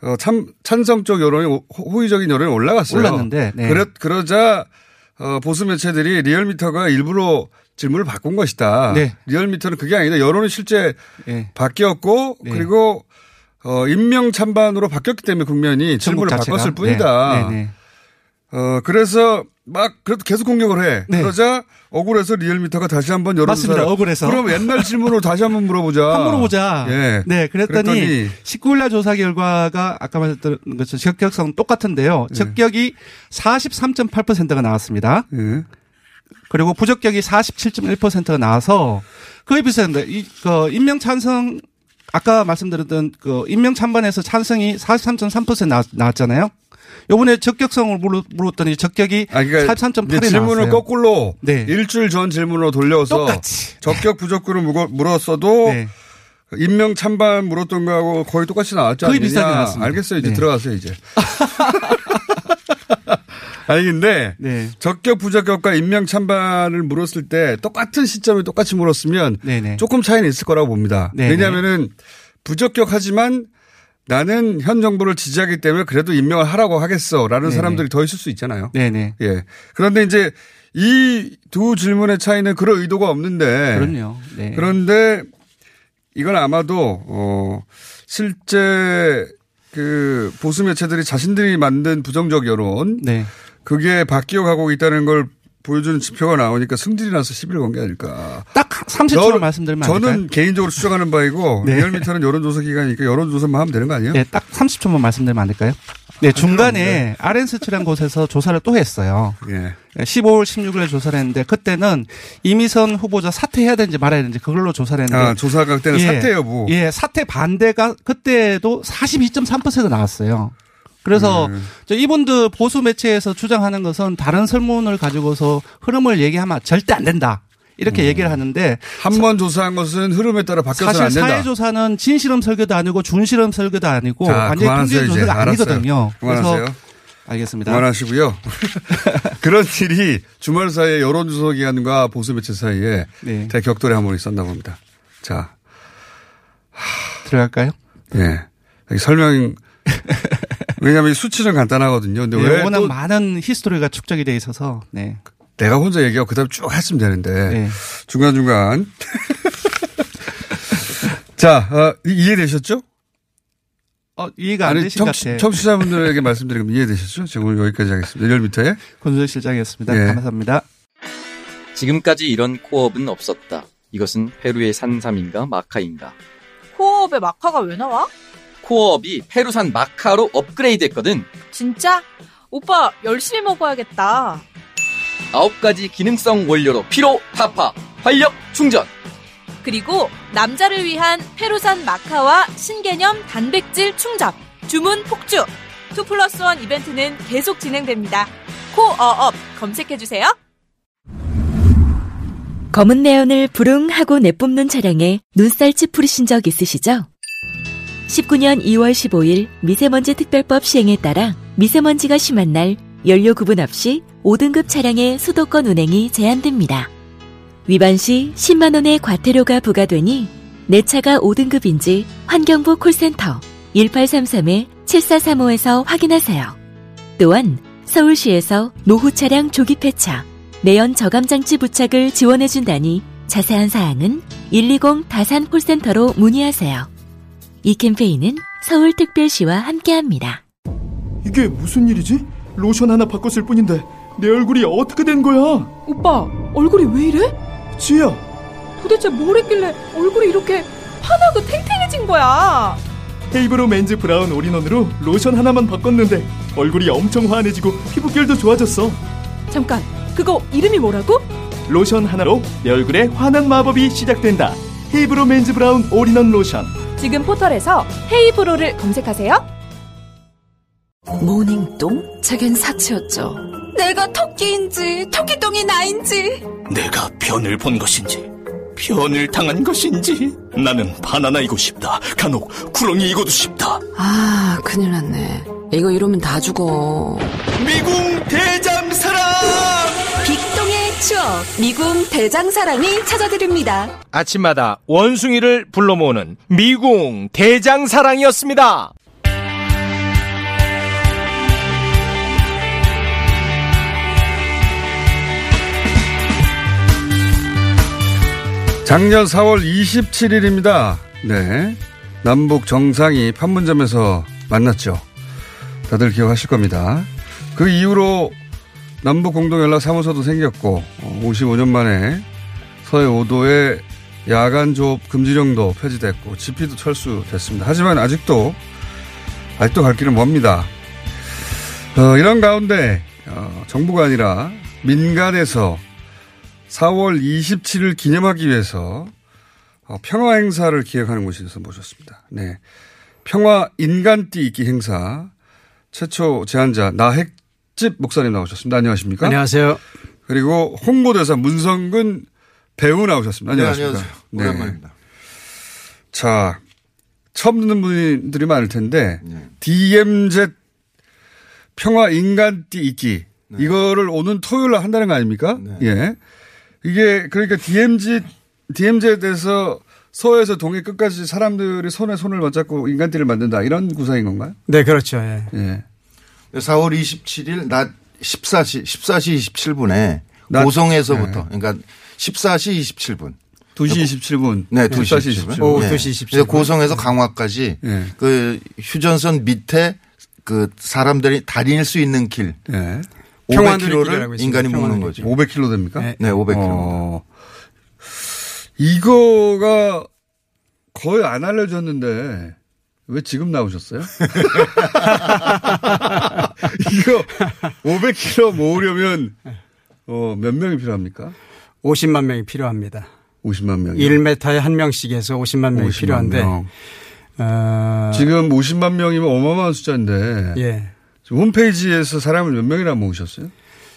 어, 참 찬성 쪽 여론이 호- 호의적인 여론이 올라갔어요. 올랐는데, 네. 그러, 그러자 어, 보수 매체들이 리얼미터가 일부러 질문을 바꾼 것이다. 네. 리얼미터는 그게 아니다. 여론이 실제 예. 바뀌었고 네. 그리고 어, 임명 찬반으로 바뀌었기 때문에 국면이 질문을 자체가. 바꿨을 뿐이다. 네, 네, 네. 어, 그래서 막 그래도 계속 공격을 해. 네. 그러자 억울해서 리얼미터가 다시 한번 여론조사 맞습니다. 억울해서. 그럼 옛날 질문으로 다시 한번 물어보자. 한번 물어보자. 예. 네, 그랬더니, 그랬더니 19일 날 조사 결과가 아까 말했던 것처럼 적격성 똑같은데요. 예. 적격이 43.8%가 나왔습니다. 예. 그리고 부적격이 47.1%가 나와서 거의 비슷합니다. 이, 그, 임명 찬성, 아까 말씀드렸던 그, 임명 찬반에서 찬성이 43.3% 나왔, 나왔잖아요. 요번에 적격성을 물었, 물었더니 적격이 아, 그러니까 43.8이 이제 질문을 나왔어요. 거꾸로 네. 일주일 전 질문으로 돌려서 똑같이. 적격 부적격을 물었어도 네. 임명 찬반 물었던 거하고 거의 똑같이 나왔지 거의 않느냐. 비슷하게 나왔습니다. 알겠어요. 이제 네. 들어가세요 이제. 아니 근데 네. 적격 부적격과 임명 찬반을 물었을 때 똑같은 시점에 똑같이 물었으면 네네. 조금 차이는 있을 거라고 봅니다. 네네. 왜냐하면은 부적격하지만 나는 현 정부를 지지하기 때문에 그래도 임명을 하라고 하겠어라는 네네. 사람들이 더 있을 수 있잖아요. 네네. 예. 그런데 이제 이 두 질문의 차이는 그럴 의도가 없는데. 그럼요. 네. 그런데 이건 아마도 어 실제 그 보수 매체들이 자신들이 만든 부정적 여론 네. 그게 바뀌어 가고 있다는 걸 보여주는 지표가 나오니까 승질이 나서 시비를 건 게 아닐까. 딱 30초로 말씀드리면 안 저는 될까요? 개인적으로 추정하는 바이고 네. 리얼미터는 여론조사 기관이니까 여론조사만 하면 되는 거 아니에요? 네, 딱 30초만 말씀드리면 안 될까요? 네, 중간에 아렌스치라는 곳에서 조사를 또 했어요. 예. 15월 16일에 조사를 했는데 그때는 이미선 후보자 사퇴해야 되는지 말아야 되는지 그걸로 조사를 했는데 아, 조사가 그때는 사퇴 여부. 예, 사퇴 반대가 그때도 42.3% 나왔어요. 그래서 음. 저 이분들 보수 매체에서 주장하는 것은 다른 설문을 가지고서 흐름을 얘기하면 절대 안 된다. 이렇게 얘기를 하는데 한 번 조사한 것은 흐름에 따라 바뀌어서는 사실 안 된다. 사회조사는 진실험 설계도 아니고 준실험 설계도 아니고 자, 완전히 이제. 조사가 알았어요. 아니거든요. 그만하세요. 그래서 알겠습니다. 그만하시고요. 그런 일이 주말 사이에 여론조사 기관과 보수 매체 사이에 네. 대격돌이 한 번 있었나 봅니다. 자, 들어갈까요? 예. 여기 설명, 왜냐하면 이 수치는 간단하거든요. 근데 네, 왜 워낙 또 많은 히스토리가 축적이 돼 있어서 네. 내가 혼자 얘기하고 그 다음 쭉 했으면 되는데 네. 중간 중간. 자, 어, 이- 이해되셨죠? 어, 이해가 안 되신 것 같아요. 청취자분들에게 말씀드리면 이해되셨죠? 지금 오늘 여기까지 하겠습니다. 1열미터에. 권수열 실장이었습니다. 예. 감사합니다. 지금까지 이런 코업은 없었다. 이것은 페루의 산삼인가 마카인가. 코어업에 마카가 왜 나와? 코어업이 페루산 마카로 업그레이드 했거든. 진짜? 오빠 열심히 먹어야겠다. 아홉 가지 기능성 원료로 피로 타파, 활력 충전. 그리고 남자를 위한 페루산 마카와 신개념 단백질 충전, 주문 폭주. 2 플러스 1 이벤트는 계속 진행됩니다. 코어업 검색해주세요. 검은 내연을 부릉하고 내뿜는 차량에 눈살 찌푸리신 적 있으시죠? 19년 2월 15일 미세먼지 특별법 시행에 따라 미세먼지가 심한 날 연료 구분 없이 5등급 차량의 수도권 운행이 제한됩니다. 위반 시 10만 원의 과태료가 부과되니 내 차가 5등급인지 환경부 콜센터 1833-7435에서 확인하세요. 또한 서울시에서 노후 차량 조기 폐차, 내연 저감장치 부착을 지원해준다니 자세한 사항은 120 다산 콜센터로 문의하세요. 이 캠페인은 서울특별시와 함께합니다. 이게 무슨 일이지? 로션 하나 바꿨을 뿐인데 내 얼굴이 어떻게 된 거야? 오빠, 얼굴이 왜 이래? 지야, 도대체 뭘 했길래 얼굴이 이렇게 환하고 탱탱해진 거야? 헤이브로 맨즈 브라운 올인원으로 로션 하나만 바꿨는데 얼굴이 엄청 환해지고 피부결도 좋아졌어. 잠깐, 그거 이름이 뭐라고? 로션 하나로 내 얼굴에 환한 마법이 시작된다. 헤이브로 맨즈 브라운 올인원 로션. 지금 포털에서 헤이브로를 검색하세요. 모닝똥? 제겐 사치였죠. 내가 토끼인지 토끼똥이 나인지 내가 변을 본 것인지 변을 당한 것인지 나는 바나나이고 싶다. 간혹 구렁이이고도 싶다. 아 큰일 났네. 이거 이러면 다 죽어. 미궁! 빅똥의 추억 미궁 대장사랑이 찾아드립니다. 아침마다 원숭이를 불러 모으는 미궁 대장사랑이었습니다. 작년 4월 27일입니다. 네. 남북 정상이 판문점에서 만났죠. 다들 기억하실 겁니다. 그 이후로 남북 공동연락 사무소도 생겼고, 55년 만에 서해 5도의 야간 조업 금지령도 폐지됐고, 집피도 철수됐습니다. 하지만 아직도, 아직도 갈 길은 멉니다. 어, 이런 가운데, 어, 정부가 아니라 민간에서 4월 27일 기념하기 위해서 어, 평화 행사를 기획하는 곳에서 모셨습니다. 네. 평화 인간띠 있기 행사 최초 제안자 나핵 집 목사님 나오셨습니다. 안녕하십니까? 안녕하세요. 그리고 홍보대사 문성근 배우 나오셨습니다. 네, 안녕하십니까? 안녕하세요. 오랜만입니다. 자, 처음 듣는 분들이 많을 텐데 네. DMZ 평화 인간띠 있기 네. 이거를 오는 토요일 날 한다는 거 아닙니까? 예. 이게 그러니까 DMZ DMZ에 대해서 서에서 동해 끝까지 사람들이 손에 손을 맞잡고 인간띠를 만든다 이런 구상인 건가요? 네, 그렇죠. 예. 예. 4월 27일 낮 14시 14시 27분에 낮- 고성에서부터 네. 그러니까 14시 27분 2시 27분. 네, 2시 2시 27분. 오후 네. 2시 27분. 그래서 고성에서 강화까지 예. 그 휴전선 밑에 그 사람들이 다닐 수 있는 길. 예. 평화누리길이라고 500km를 있습니다. 인간이 먹는. 거죠. 500km 됩니까? 네. 네, 500km. 어, 이거가 거의 안 알려졌는데 왜 지금 나오셨어요? 이거 500km 모으려면 어, 몇 명이 필요합니까? 50만 명이 필요합니다. 50만 명이. 1m에 한 명씩 해서 50만 명이 50만 필요한데 명. 어, 지금 50만 명이면 어마어마한 숫자인데 예. 홈페이지에서 사람을 몇 명이나 모으셨어요?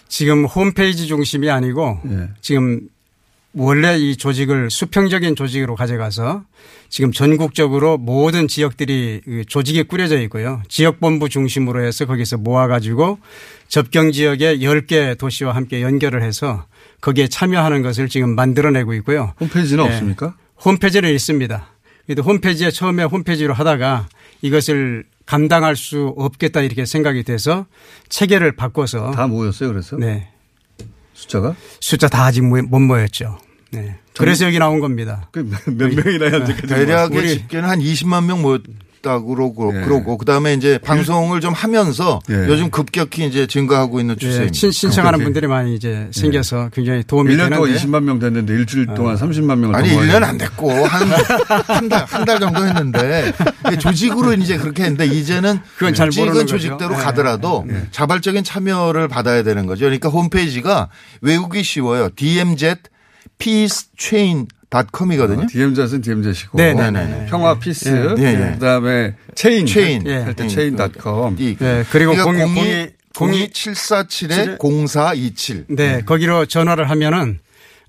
지금 홈페이지 중심이 아니고 예. 지금 원래 이 조직을 수평적인 조직으로 가져가서 지금 전국적으로 모든 지역들이 그 조직이 꾸려져 있고요. 지역본부 중심으로 해서 거기서 모아가지고 접경 지역의 10개 도시와 함께 연결을 해서 거기에 참여하는 것을 지금 만들어내고 있고요. 홈페이지는 예. 없습니까? 홈페이지는 있습니다. 그래도 홈페이지에 처음에 홈페이지로 하다가 이것을 감당할 수 없겠다 이렇게 생각이 돼서 체계를 바꿔서 다 모였어요, 그래서? 네. 숫자가? 숫자 다 아직 모- 못 모였죠. 네. 그래서 여기 나온 겁니다. 몇 명이나 현재까지 대략의 우리- 집계는 한 20만 명 모였 다고 그러고, 예. 그러고 그다음에 이제 방송을 좀 하면서 예. 요즘 급격히 이제 증가하고 있는 예, 추세입니다. 신, 신청하는. 분들이 많이 이제 생겨서 굉장히 도움이 1년 동안 되는데 20만 명 됐는데 일주일 동안 30만 명을 아니 더 모아야 1년 안 됐고 한 한 달 한 달 정도 했는데 조직으로 이제 그렇게 했는데 이제는 그건 잘 모르는. 조직대로 네. 가더라도 자발적인 참여를 받아야 되는 거죠. 그러니까 홈페이지가 외우기 쉬워요. dmz peacechain.com이거든요. DMZ는 DMZ시고 네, 네, 네. 평화 peace 네, 네. 그다음에 chain chain. 할때 예. chain.com 이- 네, 그리고 그러니까 공이- 02 공이- 02747에 0427. 네, 거기로 전화를 하면은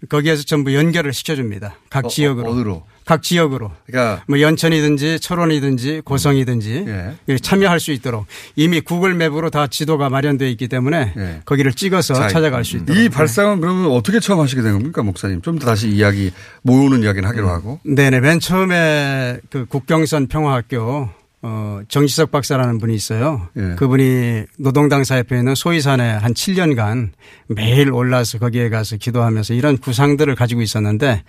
거기에서 전부 연결을 시켜줍니다. 각 어, 지역으로. 어디로? 각 지역으로. 그러니까 뭐 연천이든지 철원이든지 고성이든지 예. 예, 참여할 수 있도록 이미 구글 맵으로 다 지도가 마련되어 있기 때문에 예. 거기를 찍어서 자, 찾아갈 수 있도록. 이 발상은 그러면 어떻게 처음 하시게 된 겁니까, 목사님? 좀 더 다시 이야기 모으는 이야기는 하기로 하고. 네네. 맨 처음에 그 국경선 평화학교 어, 정시석 박사라는 분이 있어요. 예. 그분이 노동당 사협회에 있는 소이산에 한 7년간 매일 올라서 거기에 가서 기도하면서 이런 구상들을 가지고 있었는데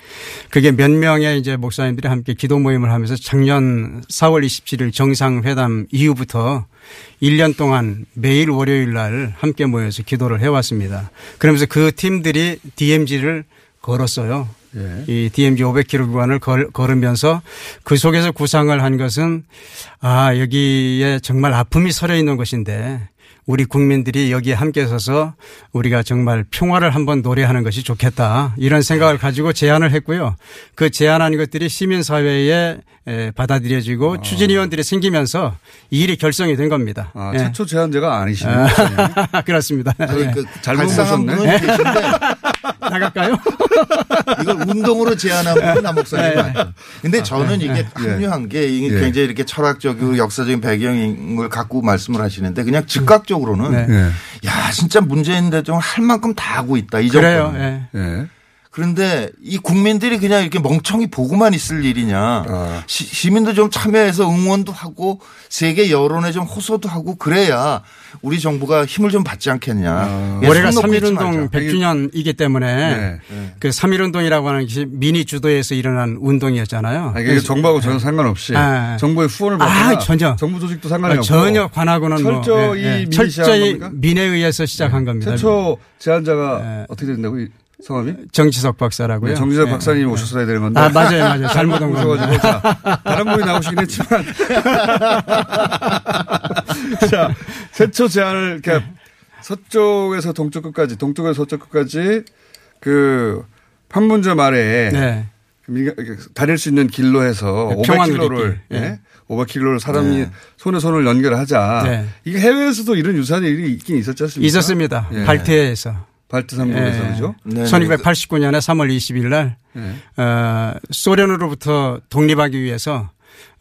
그게 몇 명의 이제 목사님들이 함께 기도 모임을 하면서 작년 4월 27일 정상회담 이후부터 1년 동안 매일 월요일 날 함께 모여서 기도를 해왔습니다. 그러면서 그 팀들이 DMZ를 걸었어요. 예. 이 DMZ 500km 구간을 걸, 걸으면서 그 속에서 구상을 한 것은 아, 여기에 정말 아픔이 서려 있는 것인데 우리 국민들이 여기에 함께 서서 우리가 정말 평화를 한번 노래하는 것이 좋겠다. 이런 생각을 가지고 제안을 했고요. 그 제안한 것들이 시민사회에 에, 받아들여지고 추진위원들이 생기면서 이 일이 결성이 된 겁니다. 아, 예. 최초 제안자가 아니시네요. 아, 그렇습니다. 예. 그 잘못 보셨네. 나갈까요? 이걸 운동으로 제안한 분은 남 목사님 네. 맞죠. 근데 저는 이게 예. 합류한 게 이게 예. 굉장히 이렇게 철학적이고 역사적인 배경을 갖고 말씀을 하시는데 그냥 즉각적으로는 네. 예. 야 진짜 문재인 대통령 할 만큼 다 하고 있다 이 그래요. 정도. 예. 예. 그런데 이 국민들이 그냥 이렇게 멍청이 보고만 있을 일이냐. 아. 시, 민도좀 참여해서 응원도 하고 세계 여론에 좀 호소도 하고 그래야 우리 정부가 힘을 좀 받지 않겠냐. 예, 올해가 있지 3.1운동 말자. 100주년이기 때문에 네. 그 3.1운동이라고 하는 것이 민이 주도해서 일어난 운동이었잖아요. 아, 이게 정부하고 전혀 상관없이 아. 정부의 후원을 받거나 아, 전혀. 정부 조직도 상관이 아, 없고 전혀 관하고는 뭐, 철저히 예, 예. 시작한 철저히? 민에 의해서 시작한 겁니다. 최초 제안자가 예. 어떻게 된다고 이 성함이? 정지석 박사라고요. 네, 정지석 예, 박사님이 예. 오셨어야 되는 건데. 아, 맞아요, 맞아요. 잘못 온 겁니다. 자, 다른 분이 나오시긴 했지만. 자, 최초 제안을 이렇게 서쪽에서 동쪽 끝까지, 동쪽에서 서쪽 끝까지 그 판문점 아래에 네. 이렇게 다닐 수 있는 길로 해서 네, 평화누리길. 500km를 예. 500km를 사람이 네. 손에 손을 연결하자. 네. 이게 해외에서도 이런 유사한 일이 있긴 있었지 않습니까? 있었습니다. 예. 발트해에서. 발트 삼국에서 예. 그죠? 네, 1989년에 3월 20일 날 예. 어, 소련으로부터 독립하기 위해서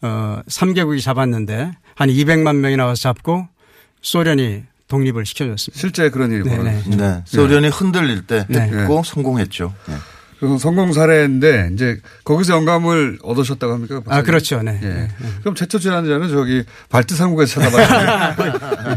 어, 3개국이 잡았는데 한 200만 명이 나와서 잡고 소련이 독립을 시켜줬습니다. 실제 그런 일이 네네. 벌어졌죠. 네. 소련이 흔들릴 때 네. 했고 성공했죠. 네. 그래서 성공 사례인데 이제 거기서 영감을 얻으셨다고 합니까? 아, 박사님? 그렇죠. 네. 예. 그럼 최초 제안자는 저기 발트 삼국에서 찾아봤어요.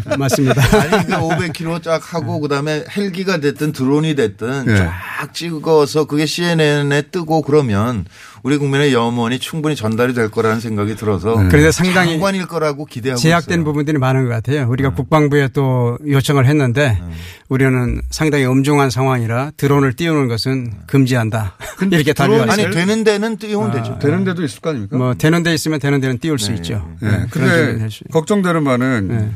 맞습니다. 아니 그 500km 쫙 하고 그다음에 헬기가 됐든 드론이 됐든 예. 쫙막 찍어서 그게 CNN에 뜨고 그러면 우리 국민의 염원이 충분히 전달이 될 거라는 생각이 들어서 그래서 상당히 장관일 거라고 기대하고 제약된 있어요. 부분들이 많은 것 같아요. 네. 우리가 국방부에 또 요청을 했는데 우리는 상당히 엄중한 상황이라 드론을 띄우는 것은 금지한다. 이렇게 왔어요. 아니 되는 데는 띄우면 되죠. 되는 데도 있을 거 아닙니까? 뭐 되는 데 있으면 되는 데는 띄울 수 있죠. 네. 네, 그런 식으로 근데 할 수- 걱정되는 바는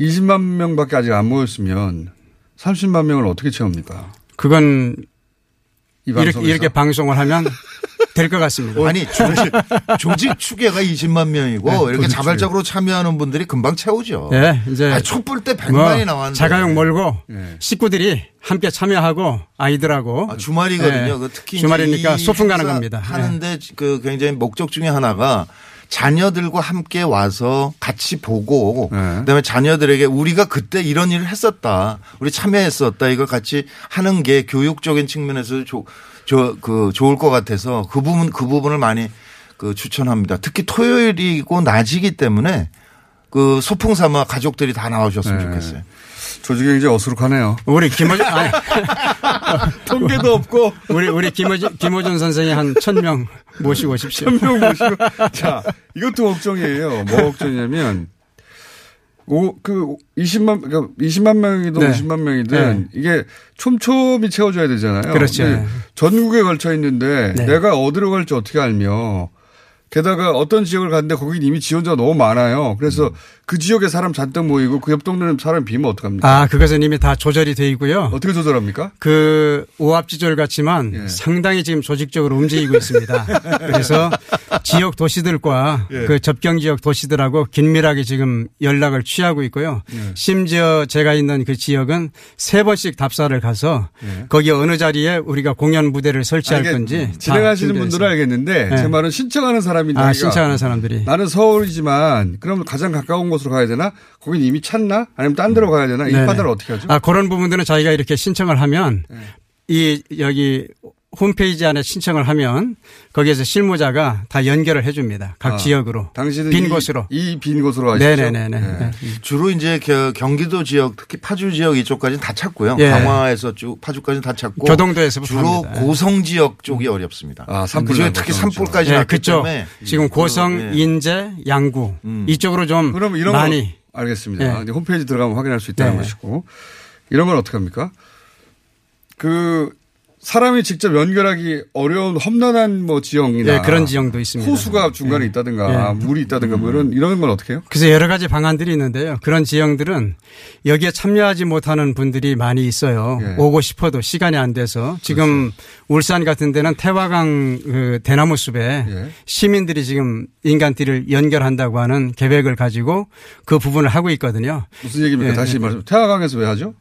20만 명밖에 아직 안 모였으면 30만 명을 어떻게 채웁니까? 그건 이 이렇게? 이렇게 방송을 하면 될 것 같습니다. 아니 조직, 조직 추계가 20만 명이고 네, 이렇게 자발적으로 참여하는 분들이 금방 채우죠. 예, 이제 아니, 촛불 때 100만이 뭐 나왔는데 자가용 몰고 식구들이 함께 참여하고 아이들하고 아, 주말이거든요. 예, 그 특히 주말이니까 소풍 가는 겁니다. 예. 하는데 그 굉장히 목적 중에 하나가 자녀들과 함께 와서 같이 보고 그다음에 자녀들에게 우리가 그때 이런 일을 했었다. 우리 참여했었다. 이걸 같이 하는 게 교육적인 측면에서 조, 저, 그 좋을 것 같아서 그 부분 그 부분을 많이 그 추천합니다. 특히 토요일이고 낮이기 때문에 그 소풍 삼아 가족들이 다 나오셨으면 네. 좋겠어요. 조직이 굉장히 어수룩하네요. 우리 김호준 아니, 통계도 없고 우리 우리 김호준 김호준 선생이 한 천 명 모시고 오십시오. 천명 모시고. 자, 이것도 걱정이에요. 뭐 걱정이냐면, 오, 그, 20만, 그러니까 20만 명이든 네. 50만 명이든 네. 이게 촘촘히 채워줘야 되잖아요. 그렇죠. 근데 전국에 걸쳐 있는데 네. 내가 어디로 갈지 어떻게 알며 게다가 어떤 지역을 갔는데 거긴 이미 지원자가 너무 많아요. 그래서 음. 그 지역에 사람 잔뜩 모이고 그 옆 동네는 사람 비면 어떡합니까? 아, 그것은 이미 다 조절이 돼 있고요. 어떻게 조절합니까? 그 오합지졸 같지만 예. 상당히 지금 조직적으로 움직이고 있습니다. 그래서 지역 도시들과 예. 그 접경 지역 도시들하고 긴밀하게 지금 연락을 취하고 있고요. 예. 심지어 제가 있는 그 지역은 세 번씩 답사를 가서 예. 거기 어느 자리에 우리가 공연 무대를 설치할 알겠- 건지 다 진행하시는. 분들은 알겠는데 네. 제 말은 신청하는 사람 인데 아, 자기가 신청하는 사람들이. 나는 서울이지만 그럼 가장 가까운 곳으로 가야 되나? 거긴 이미 찼나? 아니면 딴 데로 가야 되나? 이 네네. 판단을 어떻게 하죠? 아, 그런 부분들은 저희가 이렇게 신청을 하면 네. 이 여기 홈페이지 안에 신청을 하면 거기에서 실무자가 다 연결을 해 줍니다. 각 아, 지역으로. 당신은 빈 이- 곳으로. 이 빈 곳으로 가시죠. 네네네네. 네. 주로 이제 겨- 경기도 지역 특히 파주 지역 이쪽까지는 다 찾고요. 예. 강화에서 쭉 파주까지는 다 찾고 교동도에서부터 주로 합니다. 고성 지역 쪽이 어렵습니다. 아, 산불 나고 특히 산불까지 예, 났기 그쪽 때문에 지금 고성, 예. 인제, 양구 이쪽으로 좀 그럼 이런 많이 거 알겠습니다. 예. 홈페이지 들어가면 확인할 수 있다는 네. 것이고 이런 건 어떻게 합니까? 그 사람이 직접 연결하기 어려운 험난한 뭐 지형이나 예, 그런 지형도 있습니다. 호수가 중간에 있다든가 예. 물이 있다든가 뭐 이런 이런 건 어떻게 해요? 그래서 여러 가지 방안들이 있는데요. 그런 지형들은 여기에 참여하지 못하는 분들이 많이 있어요. 예. 오고 싶어도 시간이 안 돼서 지금 울산 같은 데는 태화강 그 대나무 숲에 예. 시민들이 지금 인간띠를 연결한다고 하는 계획을 가지고 그 부분을 하고 있거든요. 무슨 얘기입니까? 예, 다시 예. 말씀. 태화강에서 왜 하죠?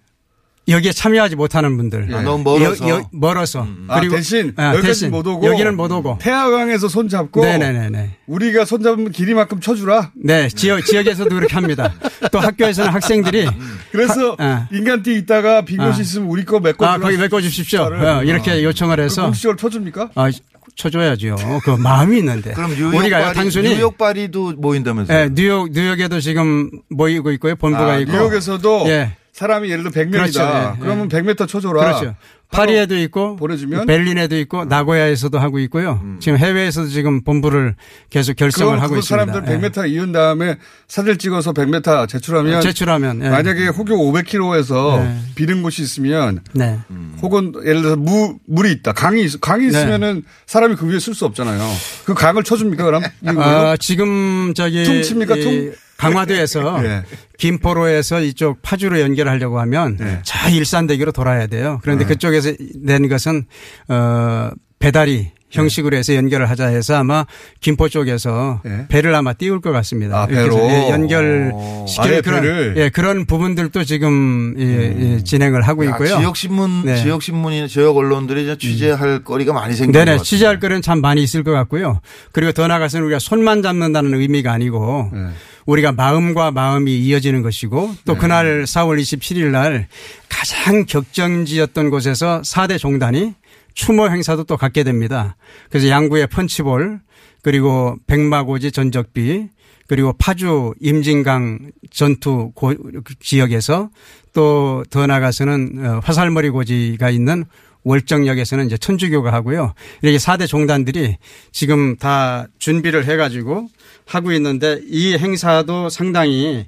여기에 참여하지 못하는 분들. 아, 너무 멀어서. 여- 여- 멀어서. 아, 대신 아, 여기까지 대신 못 오고 여기는 못 오고. 태화강에서 손 잡고 네네네네. 우리가 손 잡으면 길이만큼 쳐주라. 네, 지역 지역에서도 그렇게 합니다. 또 학교에서는 학생들이 그래서 아. 인간띠 있다가 빈 곳이 아. 있으면 우리 거 메꿔 아, 거기 메꿔 주십시오. 어, 이렇게 요청을 해서 공식적으로 쳐줍니까? 아, 쳐줘야죠. 그 마음이 있는데. 그럼 뉴욕 우리가 파리, 단순히 뉴욕 파리도 모인다면서요? 예, 뉴욕 뉴욕에도 지금 모이고 있고요. 본부가 아, 있고. 뉴욕에서도 예. 사람이 예를 들어 100명이다. 그렇죠. 예, 예. 그러면 100m 쳐줘라. 그렇죠. 파리에도 있고 보내주면? 벨린에도 있고 나고야에서도 하고 있고요. 지금 해외에서도 지금 본부를 계속 결성을 하고 그 있습니다. 사람들 예. 100m 이은 다음에 사진 찍어서 100m 제출하면 제출하면 예. 만약에 호교 500km에서 네. 비는 곳이 있으면 네. 혹은 예를 들어서 무, 물이 있다. 강이 있, 강이 네. 있으면은 사람이 그 위에 쓸 수 없잖아요. 그 강을 쳐줍니까 그럼? 아, 지금 저기 퉁 칩니까, 이 퉁? 강화도에서 예. 김포로에서 이쪽 파주로 연결하려고 하면 네. 저 일산대교로 돌아야 돼요. 그런데 네. 그쪽에서 낸 것은 어 배달이 형식으로 해서 연결을 하자 해서 아마 김포 쪽에서 네. 배를 아마 띄울 것 같습니다. 아, 배로? 예, 연결 아예 시키는 그런 배를? 예, 그런 부분들도 지금 예, 예, 진행을 하고 야, 있고요. 아, 지역 신문, 네. 지역 신문이나 지역 언론들이 이제 취재할 거리가 많이 생긴 것 네네. 같아요. 취재할 거리는 참 많이 있을 것 같고요. 그리고 더 나아가서는 우리가 손만 잡는다는 의미가 아니고 네. 우리가 마음과 마음이 이어지는 것이고 또 그날 4월 27일 날 가장 격정지였던 곳에서 4대 종단이 추모 행사도 또 갖게 됩니다. 그래서 양구의 펀치볼 그리고 백마고지 전적비 그리고 파주 임진강 전투 고- 지역에서 또 더 나가서는 어, 화살머리 고지가 있는 월정역에서는 이제 천주교가 하고요. 이렇게 4대 종단들이 지금 다 준비를 해가지고 하고 있는데 이 행사도 상당히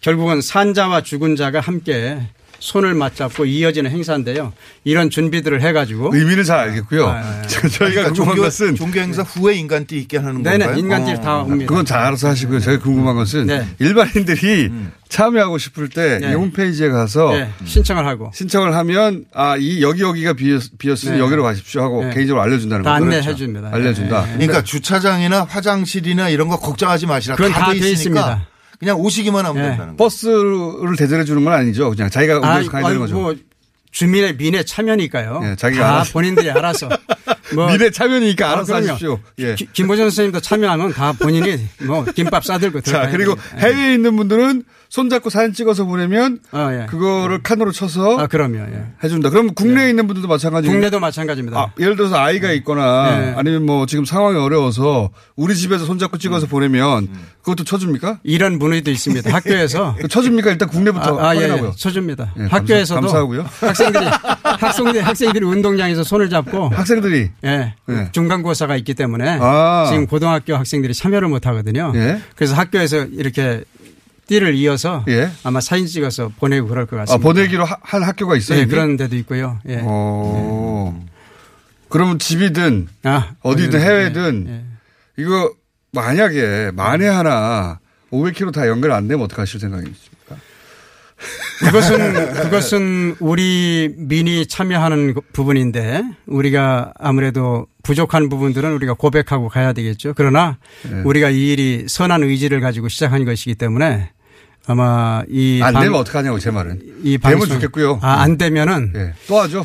결국은 산자와 죽은 자가 함께 손을 맞잡고 이어지는 행사인데요. 이런 준비들을 해가지고 의미는 잘 알겠고요. 아, 저희가 그러니까 궁금한 것은 종교 행사 후에 인간띠 있게 하는 네네, 건가요? 인간띠를 다 옵니다. 그건 잘 알아서 하시고요. 제가 궁금한 것은 네. 일반인들이 음. 참여하고 싶을 때이 네. 홈페이지에 가서 네, 신청을 하고 신청을 하면 아 이 여기 여기가 비었, 비었으니 네. 여기로 가십시오 하고 네. 개인적으로 알려준다는 다 거죠. 안내해 그렇죠. 줍니다. 알려준다. 네. 그러니까 주차장이나 화장실이나 이런 거 걱정하지 마시라. 그건 다다돼돼 있으니까 있습니다. 그냥 오시기만 하면 네. 된다는 거. 버스를 대절해 주는 건 아니죠. 그냥 자기가 아, 운전해서 가야 되는 거죠. 뭐 주민의 민의 참여니까요. 예, 자기가 다 알아서. 본인들이 알아서. 뭐 미래 참여니까 아, 알아서 그럼요. 하십시오. 예. 기- 김보전 선생님도 참여하면 다 본인이 뭐 김밥 싸들고 자, 들어가야 그리고 됩니다. 해외에 있는 분들은 손잡고 사진 찍어서 보내면 아, 예. 그거를 칸으로 쳐서 아, 그럼요. 예. 해준다. 그럼 국내에 있는 분들도 마찬가지예요. 국내도 마찬가지입니다. 아, 예를 들어서 아이가 있거나 네. 아니면 뭐 지금 상황이 어려워서 우리 집에서 손잡고 찍어서 보내면 그것도 쳐줍니까? 이런 문의도 있습니다. 학교에서 쳐줍니까? 일단 국내부터 아, 아, 예, 확인하고요. 예. 쳐줍니다. 예, 감사- 학교에서도 감사 하고요. 학생들이 학생들이 학생들이 운동장에서 손을 잡고 학생들이 예, 예. 중간고사가 있기 때문에 아. 지금 고등학교 학생들이 참여를 못 하거든요. 예. 그래서 학교에서 이렇게 띠를 이어서 예. 아마 사진 찍어서 보내고 그럴 것 아, 같습니다. 보내기로 하- 한 학교가 있어요. 예, 이게? 그런 데도 있고요. 예. 어. 그러면 집이든 아, 어디든 해외든 예, 이거 만약에 만에 하나 500km 다 연결 안 되면 어떡하실 생각이십니까? 그것은 그것은 우리 민이 참여하는 그 부분인데 우리가 아무래도 부족한 부분들은 우리가 고백하고 가야 되겠죠. 그러나 네. 우리가 이 일이 선한 의지를 가지고 시작한 것이기 때문에 아마 이 안 방- 되면 어떡하냐고 제 말은. 이 되면 방송- 좋겠고요. 아, 안 되면은 예. 또 하죠.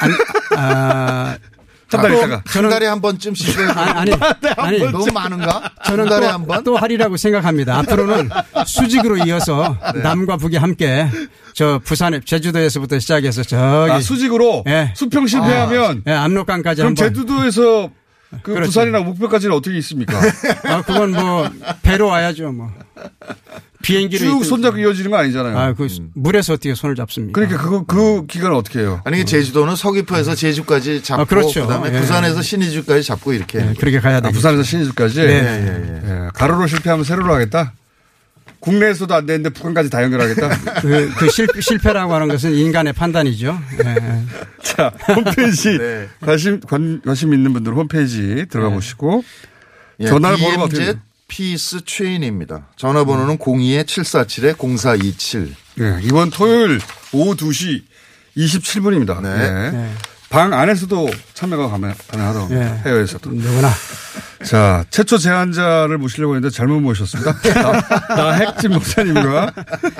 안, 아, 한달 있다가. 한 달에 한 번쯤씩 해야 아니, 아니, 아니. 너무 많은가? 저는 한 달에 또, 한 번? 또 하리라고 생각합니다. 앞으로는 수직으로 이어서 네. 남과 북이 함께 저 부산에 제주도에서부터 시작해서 저기 아, 수직으로 예. 수평 실패하면 예, 압록강까지 그럼 한번 제주도에서 그 그렇죠. 부산이나 목표까지는 어떻게 있습니까? 아, 그건 뭐 배로 와야죠, 뭐. 비행기로 쭉 손잡고 이어지는 거 아니잖아요. 아, 그 물에서 어떻게 손을 잡습니까? 그러니까 그거 그 기간은 어떻게 해요? 아니 제주도는 서귀포에서 제주까지 잡고 아, 그렇죠. 그다음에 예. 부산에서 신의주까지 잡고 이렇게 네, 그렇게 가야 아, 되겠죠. 부산에서 신의주까지 네. 예, 예, 예, 가로로 실패하면 세로로 하겠다. 국내에서도 안 되는데 북한까지 다 연결하겠다. 그, 그 실, 실패라고 하는 것은 인간의 판단이죠. 예. 자, 홈페이지 네. 관심 관, 관심 있는 분들 홈페이지 들어가 네. 보시고 예, 전화를 번호가 어떻게? 피스 최인입니다. 전화번호는 02-747-0427. 예, 이번 토요일 오후 2시 27분입니다. 예. 네. 네. 방 안에서도 참여가 가능- 가능하다고 예. 해외에서도. 누구나. 자, 최초 제안자를 모시려고 했는데 잘못 모셨습니다. 나, 나 핵진 목사님과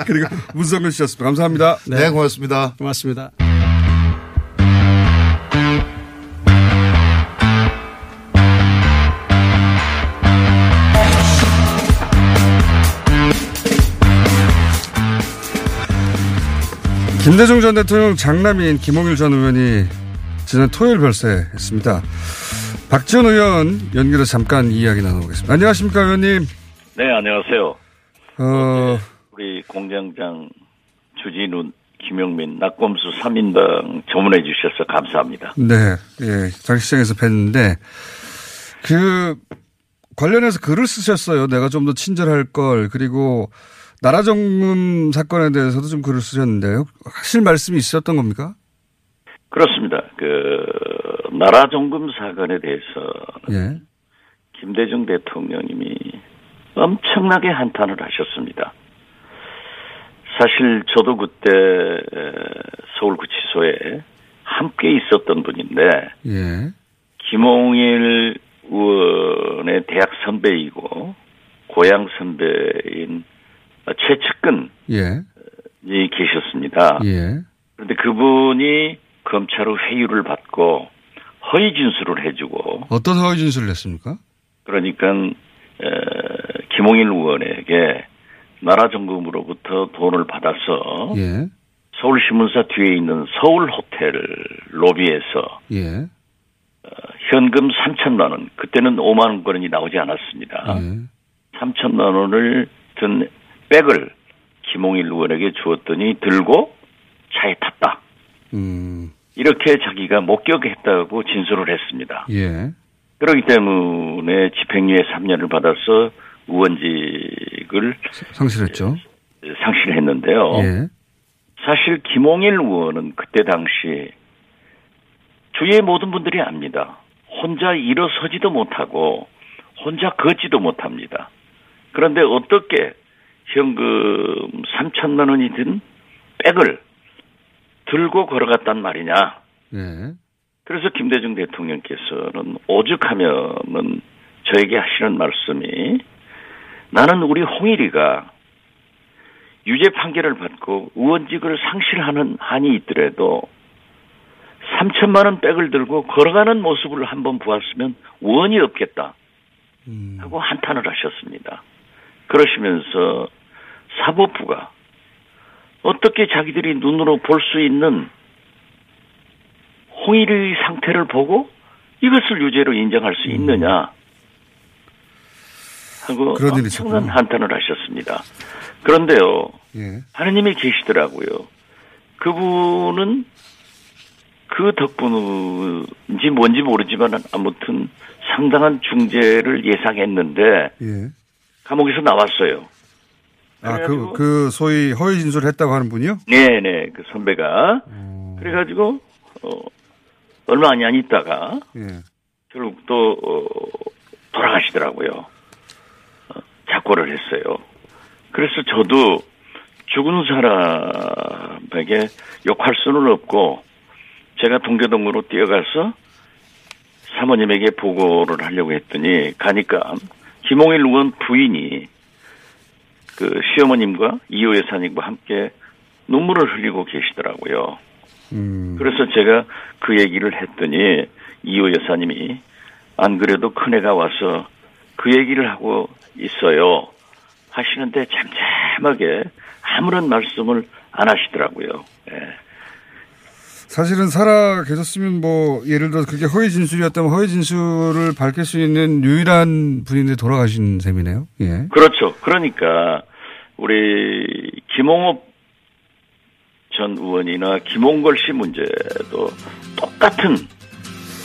그리고 문성근 씨였습니다. 감사합니다. 네, 고맙습니다. 고맙습니다. 김대중 전 대통령 장남인 김홍일 전 의원이 지난 토요일 별세했습니다. 박지원 의원 연결해서 잠깐 이야기 나눠보겠습니다. 안녕하십니까 의원님. 네, 안녕하세요. 어, 우리 공장장 주진우, 김영민, 낙검수 3인당 조문해 주셔서 감사합니다. 네, 예, 장시장에서 뵀는데 그 관련해서 글을 쓰셨어요. 내가 좀 더 친절할 걸 그리고 나라 정금 사건에 대해서도 좀 글을 쓰셨는데요. 하실 말씀이 있었던 겁니까? 그렇습니다. 그 나라 종금 사건에 대해서 예. 김대중 대통령님이 엄청나게 한탄을 하셨습니다. 사실 저도 그때 에, 서울구치소에 함께 있었던 분인데 예. 김홍일 의원의 대학 선배이고 고향 선배인 최측근이 예. 계셨습니다. 예. 그런데 그분이 검찰의 회유를 받고 허위 진술을 해주고 어떤 허위 진술을 했습니까? 그러니까 에, 김홍일 의원에게 나라정금으로부터 돈을 받아서 예. 서울신문사 뒤에 있는 서울 호텔 로비에서 예. 현금 3천만 원 그때는 5만 원이 나오지 않았습니다. 예. 3천만 원을 든 백을 김홍일 의원에게 주었더니 들고 차에 탔다. 음. 이렇게 자기가 목격했다고 진술을 했습니다. 예. 그렇기 때문에 집행유예 3년을 받아서 의원직을 상실했죠. 상실했는데요. 예. 사실 김홍일 의원은 그때 당시 주위의 모든 분들이 압니다. 혼자 일어서지도 못하고 혼자 걷지도 못합니다. 그런데 어떻게 현금 3천만 원이 든 백을 들고 걸어갔단 말이냐. 예. 그래서 김대중 대통령께서는 오죽하면은 저에게 하시는 말씀이 나는 우리 홍일이가 유죄 판결을 받고 의원직을 상실하는 한이 있더라도 3천만 원 백을 들고 걸어가는 모습을 한번 보았으면 원이 없겠다 하고 한탄을 하셨습니다. 그러시면서 사법부가 어떻게 자기들이 눈으로 볼 수 있는 홍일의 상태를 보고 이것을 유죄로 인정할 수 있느냐 하고 그런 엄청난. 한탄을 하셨습니다. 그런데요, 예. 하느님이 계시더라고요. 그분은 그 덕분인지 뭔지 모르지만 아무튼 상당한 중재를 예상했는데 예. 감옥에서 나왔어요. 아, 그, 그, 소위 허위 진술을 했다고 하는 분이요? 네네, 그 선배가. 그래가지고, 어, 얼마 안 있다가, 예. 결국 또, 어, 돌아가시더라고요. 어, 작고를 했어요. 그래서 저도 죽은 사람에게 욕할 수는 없고, 제가 동교동으로 뛰어가서 사모님에게 보고를 하려고 했더니, 가니까, 김홍일 의원 부인이 그 시어머님과 이호 여사님과 함께 눈물을 흘리고 계시더라고요. 음. 그래서 제가 그 얘기를 했더니 이호 여사님이 안 그래도 큰애가 와서 그 얘기를 하고 있어요. 하시는데 잠잠하게 아무런 말씀을 안 하시더라고요. 예. 사실은 살아 계셨으면 뭐, 예를 들어 그게 허위 진술이었다면 허위 진술을 밝힐 수 있는 유일한 분인데 돌아가신 셈이네요. 예. 그렇죠. 그러니까 우리 김홍업 전 의원이나 김홍걸 씨 문제도 똑같은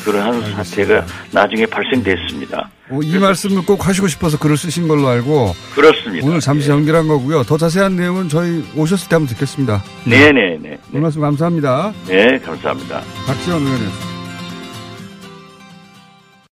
그러한 사태가 나중에 발생됐습니다. 어, 이 말씀을 꼭 하시고 싶어서 글을 쓰신 걸로 알고. 그렇습니다. 오늘 잠시 연결한 거고요. 더 자세한 내용은 저희 오셨을 때 한번 듣겠습니다. 네네네. 오늘 말씀 감사합니다. 네, 감사합니다. 박지원 의원이었습니다.